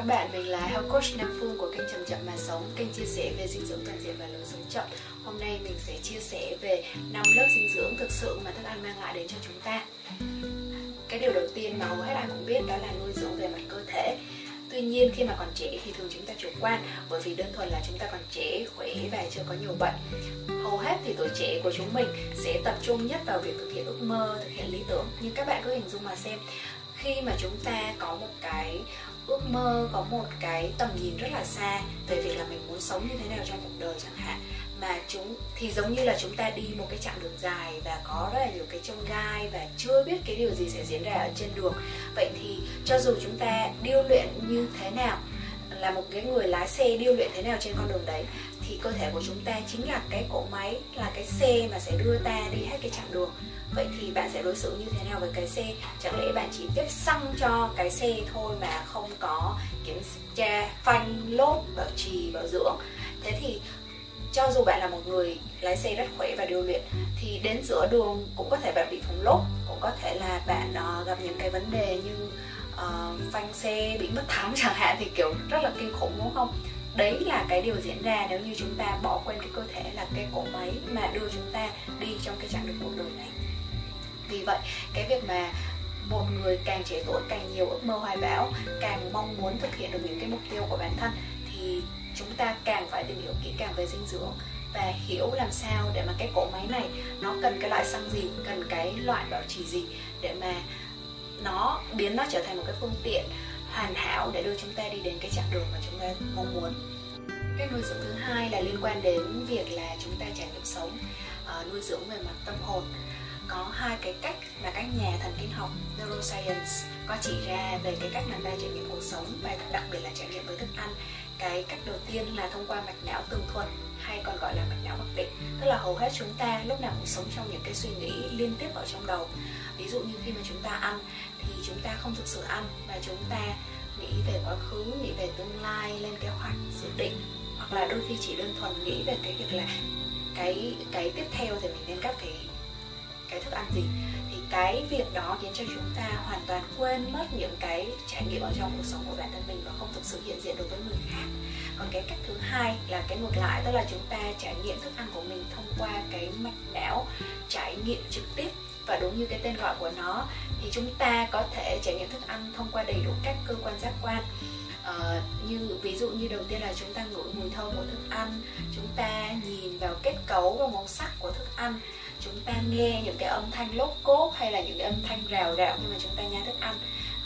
các bạn, mình là Health Coach Nam Phương của kênh Chậm Chậm Mà Sống Kênh chia sẻ về dinh dưỡng toàn diện và lối sống chậm Hôm nay mình sẽ chia sẻ về 5 lớp dinh dưỡng thực sự mà thức ăn mang lại đến cho chúng ta Cái điều đầu tiên mà hầu hết ai cũng biết đó là nuôi dưỡng về mặt cơ thể Tuy nhiên khi mà còn trẻ thì thường chúng ta chủ quan bởi vì đơn thuần là chúng ta còn trẻ, khỏe và chưa có nhiều bệnh. Hầu hết thì tuổi trẻ của chúng mình sẽ tập trung nhất vào việc thực hiện ước mơ, thực hiện lý tưởng. Nhưng các bạn cứ hình dung mà xem, khi mà chúng ta có một cái ước mơ, có một cái tầm nhìn rất là xa về việc là mình muốn sống như thế nào trong cuộc đời chẳng hạn, mà chúng, thì giống như là chúng ta đi một cái chặng đường dài và có rất là nhiều cái trông gai và chưa biết cái điều gì sẽ diễn ra ở trên đường. Vậy thì cho dù chúng ta điêu luyện như thế nào là một cái người lái xe điêu luyện thế nào trên con đường đấy thì cơ thể của chúng ta chính là cái cỗ máy là cái xe mà sẽ đưa ta đi hết cái chặng đường. Vậy thì bạn sẽ đối xử như thế nào với cái xe? Chẳng lẽ bạn chỉ tiếp xăng cho cái xe thôi mà không có kiểm tra phanh lốp bảo trì bảo dưỡng? Thế thì cho dù bạn là một người lái xe rất khỏe và điều luyện thì đến giữa đường cũng có thể bạn bị thủng lốp cũng có thể là bạn uh, gặp những cái vấn đề như uh, phanh xe bị mất thắng chẳng hạn thì kiểu rất là kinh khủng đúng không? Đấy là cái điều diễn ra nếu như chúng ta bỏ quên cái cơ thể là cái cỗ máy mà đưa chúng ta đi trong cái chặng đường cuộc đời này. Vì vậy cái việc mà một người càng trẻ tuổi càng nhiều ước mơ hoài bão càng mong muốn thực hiện được những cái mục tiêu của bản thân thì chúng ta càng phải tìm hiểu kỹ càng về dinh dưỡng và hiểu làm sao để mà cái cỗ máy này nó cần cái loại xăng gì cần cái loại bảo trì gì để mà nó biến nó trở thành một cái phương tiện hoàn hảo để đưa chúng ta đi đến cái chặng đường mà chúng ta mong muốn. Cái nuôi dưỡng thứ hai là liên quan đến việc là chúng ta trải nghiệm sống uh, nuôi dưỡng về mặt tâm hồn. Có hai cái cách mà các nhà thần kinh học neuroscience có chỉ ra về cái cách làm ta trải nghiệm cuộc sống và đặc biệt là trải nghiệm với thức ăn. Cái cách đầu tiên là thông qua mạch não tường thuần hay còn gọi là mạch tức là hầu hết chúng ta lúc nào cũng sống trong những cái suy nghĩ liên tiếp ở trong đầu. Ví dụ như khi mà chúng ta ăn thì chúng ta không thực sự ăn mà chúng ta nghĩ về quá khứ, nghĩ về tương lai, lên kế hoạch dự định. Hoặc là đôi khi chỉ đơn thuần nghĩ về cái việc là cái cái tiếp theo thì mình nên cắt cái cái thức ăn gì cái việc đó khiến cho chúng ta hoàn toàn quên mất những cái trải nghiệm ở trong cuộc sống của bản thân mình và không thực sự hiện diện đối với người khác. Còn cái cách thứ hai là cái ngược lại tức là chúng ta trải nghiệm thức ăn của mình thông qua cái mạch não trải nghiệm trực tiếp. Và đúng như cái tên gọi của nó thì chúng ta có thể trải nghiệm thức ăn thông qua đầy đủ các cơ quan giác quan. Ờ, như ví dụ như đầu tiên là chúng ta ngửi mùi thơm của thức ăn chúng ta nhìn vào kết cấu và màu sắc của thức ăn chúng ta nghe những cái âm thanh lốp cốt hay là những cái âm thanh rào rào khi mà chúng ta nhai thức ăn.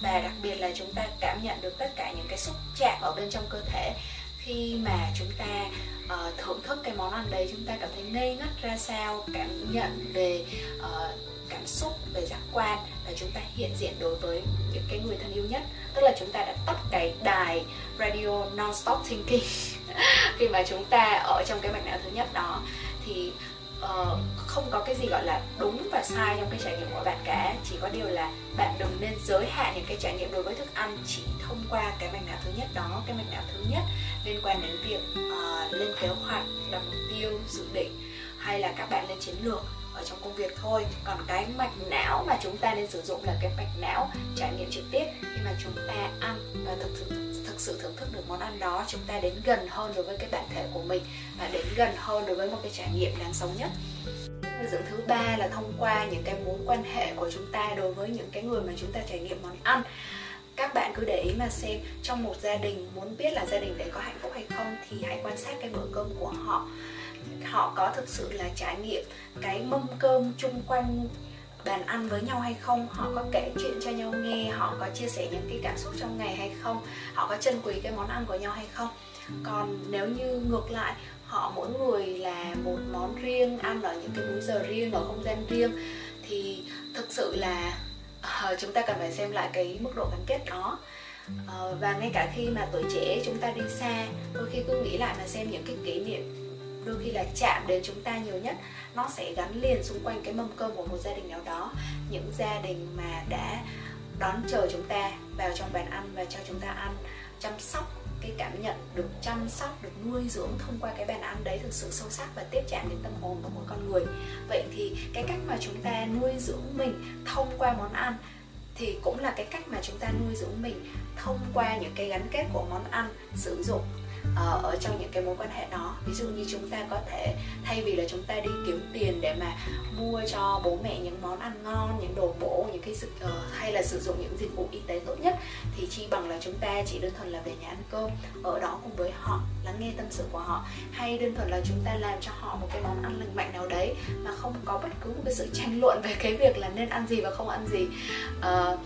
Và đặc biệt là chúng ta cảm nhận được tất cả những cái xúc chạm ở bên trong cơ thể. Khi mà chúng ta uh, thưởng thức cái món ăn đấy chúng ta cảm thấy ngây ngất ra sao cảm nhận về uh, cảm xúc về giác quan và chúng ta hiện diện đối với những cái người thân yêu nhất. Tức là chúng ta đã tắt cái đài radio non stop thinking khi mà chúng ta ở trong cái mạch não thứ nhất đó. Thì uh, không có cái gì gọi là đúng và sai trong cái trải nghiệm của bạn cả. Chỉ có điều là bạn đừng nên giới hạn những cái trải nghiệm đối với thức ăn chỉ thông qua cái mạch não thứ nhất đó cái mạch não thứ nhất liên quan đến việc uh, lên kế hoạch đặt mục tiêu dự định hay là các bạn lên chiến lược ở trong công việc thôi. Còn cái mạch não mà chúng ta nên sử dụng là cái mạch não trải nghiệm trực tiếp. Khi mà chúng ta ăn và thực sự thực sự thưởng thức được món ăn đó, chúng ta đến gần hơn đối với cái bản thể của mình và đến gần hơn đối với một cái trải nghiệm đáng sống nhất. Nuôi dưỡng thứ ba là thông qua những cái mối quan hệ của chúng ta đối với những cái người mà chúng ta trải nghiệm món ăn. Các bạn cứ để ý mà xem, trong một gia đình, muốn biết là gia đình đấy có hạnh phúc hay không, thì hãy quan sát cái bữa cơm của họ họ có thực sự là trải nghiệm cái mâm cơm chung quanh bàn ăn với nhau hay không? Họ có kể chuyện cho nhau nghe? Họ có chia sẻ những cái cảm xúc trong ngày hay không? Họ có trân quý cái món ăn của nhau hay không? Còn nếu như ngược lại họ mỗi người là một món riêng ăn ở những cái múi giờ riêng ở không gian riêng thì thực sự là uh, chúng ta cần phải xem lại cái mức độ gắn kết đó. Uh, và ngay cả khi mà tuổi trẻ chúng ta đi xa đôi khi cứ nghĩ lại mà xem những cái kỷ niệm đôi khi là chạm đến chúng ta nhiều nhất, nó sẽ gắn liền xung quanh cái mâm cơm của một gia đình nào đó. Những gia đình mà đã đón chờ chúng ta vào trong bàn ăn và cho chúng ta ăn, chăm sóc cái cảm nhận, được chăm sóc, được nuôi dưỡng thông qua cái bàn ăn đấy, thực sự sâu sắc và tiếp chạm đến tâm hồn của mỗi con người. Vậy thì cái cách mà chúng ta nuôi dưỡng mình thông qua món ăn thì cũng là cái cách mà chúng ta nuôi dưỡng mình thông qua những cái gắn kết của món ăn sử dụng. Ờ, ở trong những cái mối quan hệ đó. Ví dụ như chúng ta có thể thay vì là chúng ta đi kiếm tiền để mà mua cho bố mẹ những món ăn ngon những đồ bổ những cái sự uh, hay là sử dụng những dịch vụ y tế tốt nhất thì chi bằng là chúng ta chỉ đơn thuần là về nhà ăn cơm ở đó cùng với họ lắng nghe tâm sự của họ hay đơn thuần là chúng ta làm cho họ một cái món ăn lành mạnh nào đấy mà không có bất cứ một cái sự tranh luận về cái việc là nên ăn gì và không ăn gì. Uh,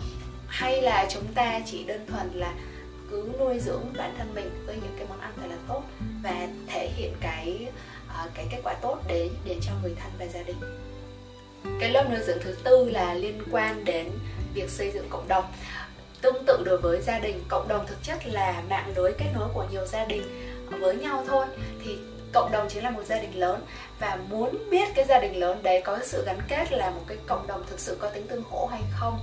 hay là chúng ta chỉ đơn thuần là cứ nuôi dưỡng bản thân mình với những cái món ăn thật là tốt và thể hiện cái uh, cái kết quả tốt để đến cho người thân và gia đình. Cái lớp nuôi dưỡng thứ tư là liên quan đến việc xây dựng cộng đồng. Tương tự đối với gia đình cộng đồng thực chất là mạng lưới kết nối của nhiều gia đình với nhau thôi. Thì cộng đồng chính là một gia đình lớn và muốn biết cái gia đình lớn đấy có sự gắn kết là một cái cộng đồng thực sự có tính tương hỗ hay không?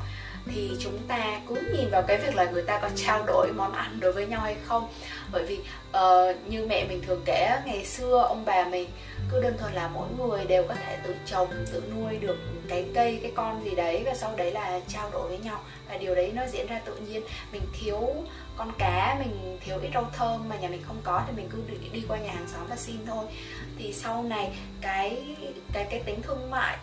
Thì chúng ta cứ nhìn vào cái việc là người ta có trao đổi món ăn đối với nhau hay không. Bởi vì uh, như mẹ mình thường kể ngày xưa ông bà mình cứ đơn thuần là mỗi người đều có thể tự trồng tự nuôi được cái cây cái con gì đấy và sau đấy là trao đổi với nhau. Và điều đấy nó diễn ra tự nhiên. Mình thiếu con cá mình thiếu ít rau thơm mà nhà mình không có thì mình cứ đi, đi qua nhà hàng xóm và xin thôi. Thì sau này cái cái cái tính thương mại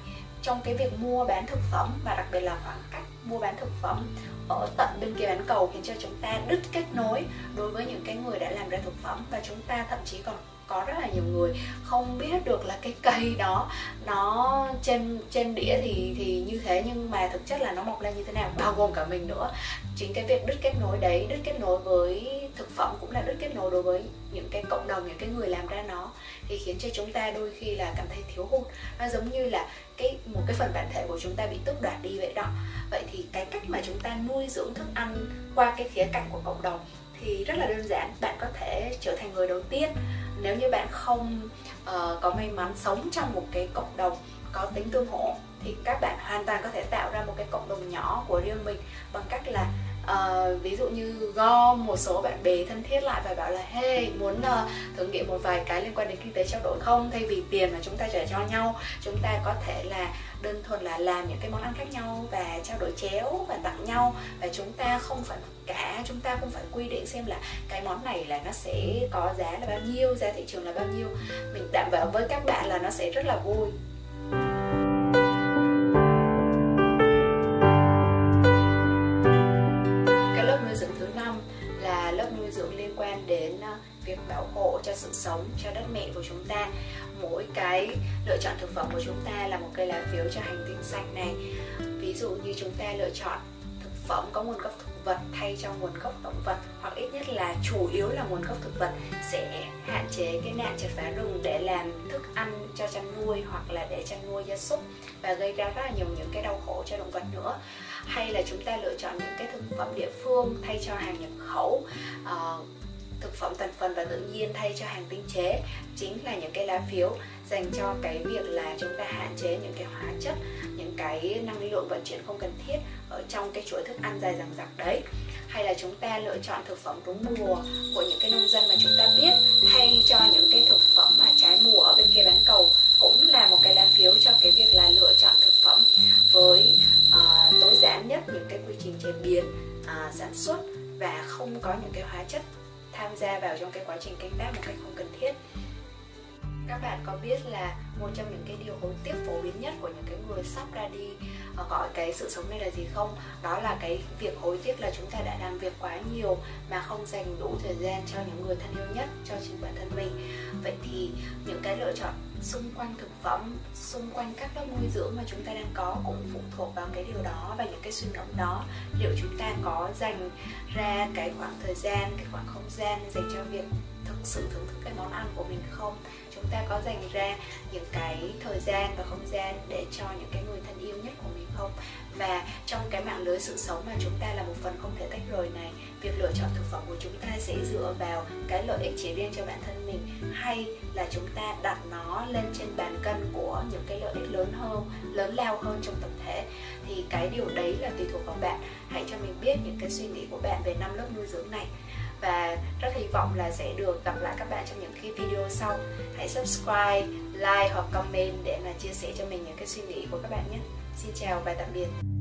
trong cái việc mua bán thực phẩm và đặc biệt là khoảng cách mua bán thực phẩm ở tận bên kia bán cầu khiến cho chúng ta đứt kết nối đối với những cái người đã làm ra thực phẩm. Và chúng ta thậm chí còn có rất là nhiều người không biết được là cái cây đó, nó trên trên đĩa thì thì như thế nhưng mà thực chất là nó mọc lên như thế nào, bao gồm cả mình nữa. Chính cái việc đứt kết nối đấy, đứt kết nối với thực phẩm cũng là đứt kết nối đối với những cái cộng đồng những cái người làm ra nó. Thì khiến cho chúng ta đôi khi là cảm thấy thiếu hụt. Nó giống như là cái một cái phần bản thể của chúng ta bị tước đoạt đi vậy đó. Vậy thì cái cách mà chúng ta nuôi dưỡng thức ăn qua cái khía cạnh của cộng đồng thì rất là đơn giản. Bạn có thể trở thành người đầu tiên. Nếu như bạn không uh, có may mắn sống trong một cái cộng đồng có tính tương hỗ thì các bạn hoàn toàn có thể tạo ra một cái cộng đồng nhỏ của riêng mình bằng cách là uh, ví dụ như gom một số bạn bè thân thiết lại và bảo là hey muốn uh, thử nghiệm một vài cái liên quan đến kinh tế trao đổi không? Thay vì tiền mà chúng ta trả cho nhau chúng ta có thể là đơn thuần là làm những cái món ăn khác nhau và trao đổi chéo và tặng nhau và chúng ta không phải cả chúng ta không phải quy định xem là cái món này là nó sẽ có giá là bao nhiêu giá thị trường là bao nhiêu. Mình đảm bảo với các bạn là nó sẽ rất là vui. Quan đến ờ, việc bảo hộ cho sự sống cho đất mẹ của chúng ta. Mỗi cái lựa chọn thực phẩm của chúng ta là một cây lá phiếu cho hành tinh xanh này. Ví dụ như chúng ta lựa chọn thực phẩm có nguồn gốc thực vật thay cho nguồn gốc động vật hoặc ít nhất là chủ yếu là nguồn gốc thực vật sẽ hạn chế cái nạn chặt phá rừng để làm thức ăn cho chăn nuôi hoặc là để chăn nuôi gia súc và gây ra rất là nhiều những cái đau khổ cho động vật nữa. Hay là chúng ta lựa chọn những cái thực phẩm địa phương thay cho hàng nhập khẩu uh, thực phẩm thành phần và tự nhiên thay cho hàng tinh chế chính là những cái lá phiếu dành cho cái việc là chúng ta hạn chế những cái hóa chất những cái năng lượng vận chuyển không cần thiết ở trong cái chuỗi thức ăn dài dằng dặc đấy. Hay là chúng ta lựa chọn thực phẩm đúng mùa của những cái nông dân mà chúng ta biết thay cho những cái thực phẩm mà trái mùa ở bên kia bán cầu cũng là một cái lá phiếu cho cái việc là lựa chọn thực phẩm với uh, tối giản nhất những cái quy trình chế biến uh, sản xuất và không có những cái hóa chất tham gia vào trong cái quá trình canh tác một cách không cần thiết các bạn có biết là một trong những cái điều hối tiếc phổ biến nhất của những cái người sắp ra đi ờ, gọi cái sự sống này là gì không? Đó là cái việc hối tiếc là chúng ta đã làm việc quá nhiều mà không dành đủ thời gian cho những người thân yêu nhất, cho chính bản thân mình. Vậy thì những cái lựa chọn xung quanh thực phẩm, xung quanh các lớp nuôi dưỡng mà chúng ta đang có cũng phụ thuộc vào cái điều đó và những cái suy ngẫm đó. Liệu chúng ta có dành ra cái khoảng thời gian, cái khoảng không gian dành cho việc thực sự thưởng thức cái món ăn của mình không? Chúng ta có dành ra những cái thời gian và không gian để cho những cái người thân yêu nhất của mình không? Và trong cái mạng lưới sự sống mà chúng ta là một phần không thể tách rời này, việc lựa chọn thực phẩm của chúng ta sẽ dựa vào cái lợi ích chỉ riêng cho bản thân mình hay là chúng ta đặt nó lên trên bàn cân của những cái lợi ích lớn hơn, lớn lao hơn trong tổng thể? Thì cái điều đấy là tùy thuộc vào bạn. Hãy cho mình biết những cái suy nghĩ của bạn về năm lớp nuôi dưỡng này và rất hy vọng là sẽ được gặp lại các bạn trong những cái video sau. Hãy subscribe, like hoặc comment để mà chia sẻ cho mình những cái suy nghĩ của các bạn nhé. Xin chào và tạm biệt.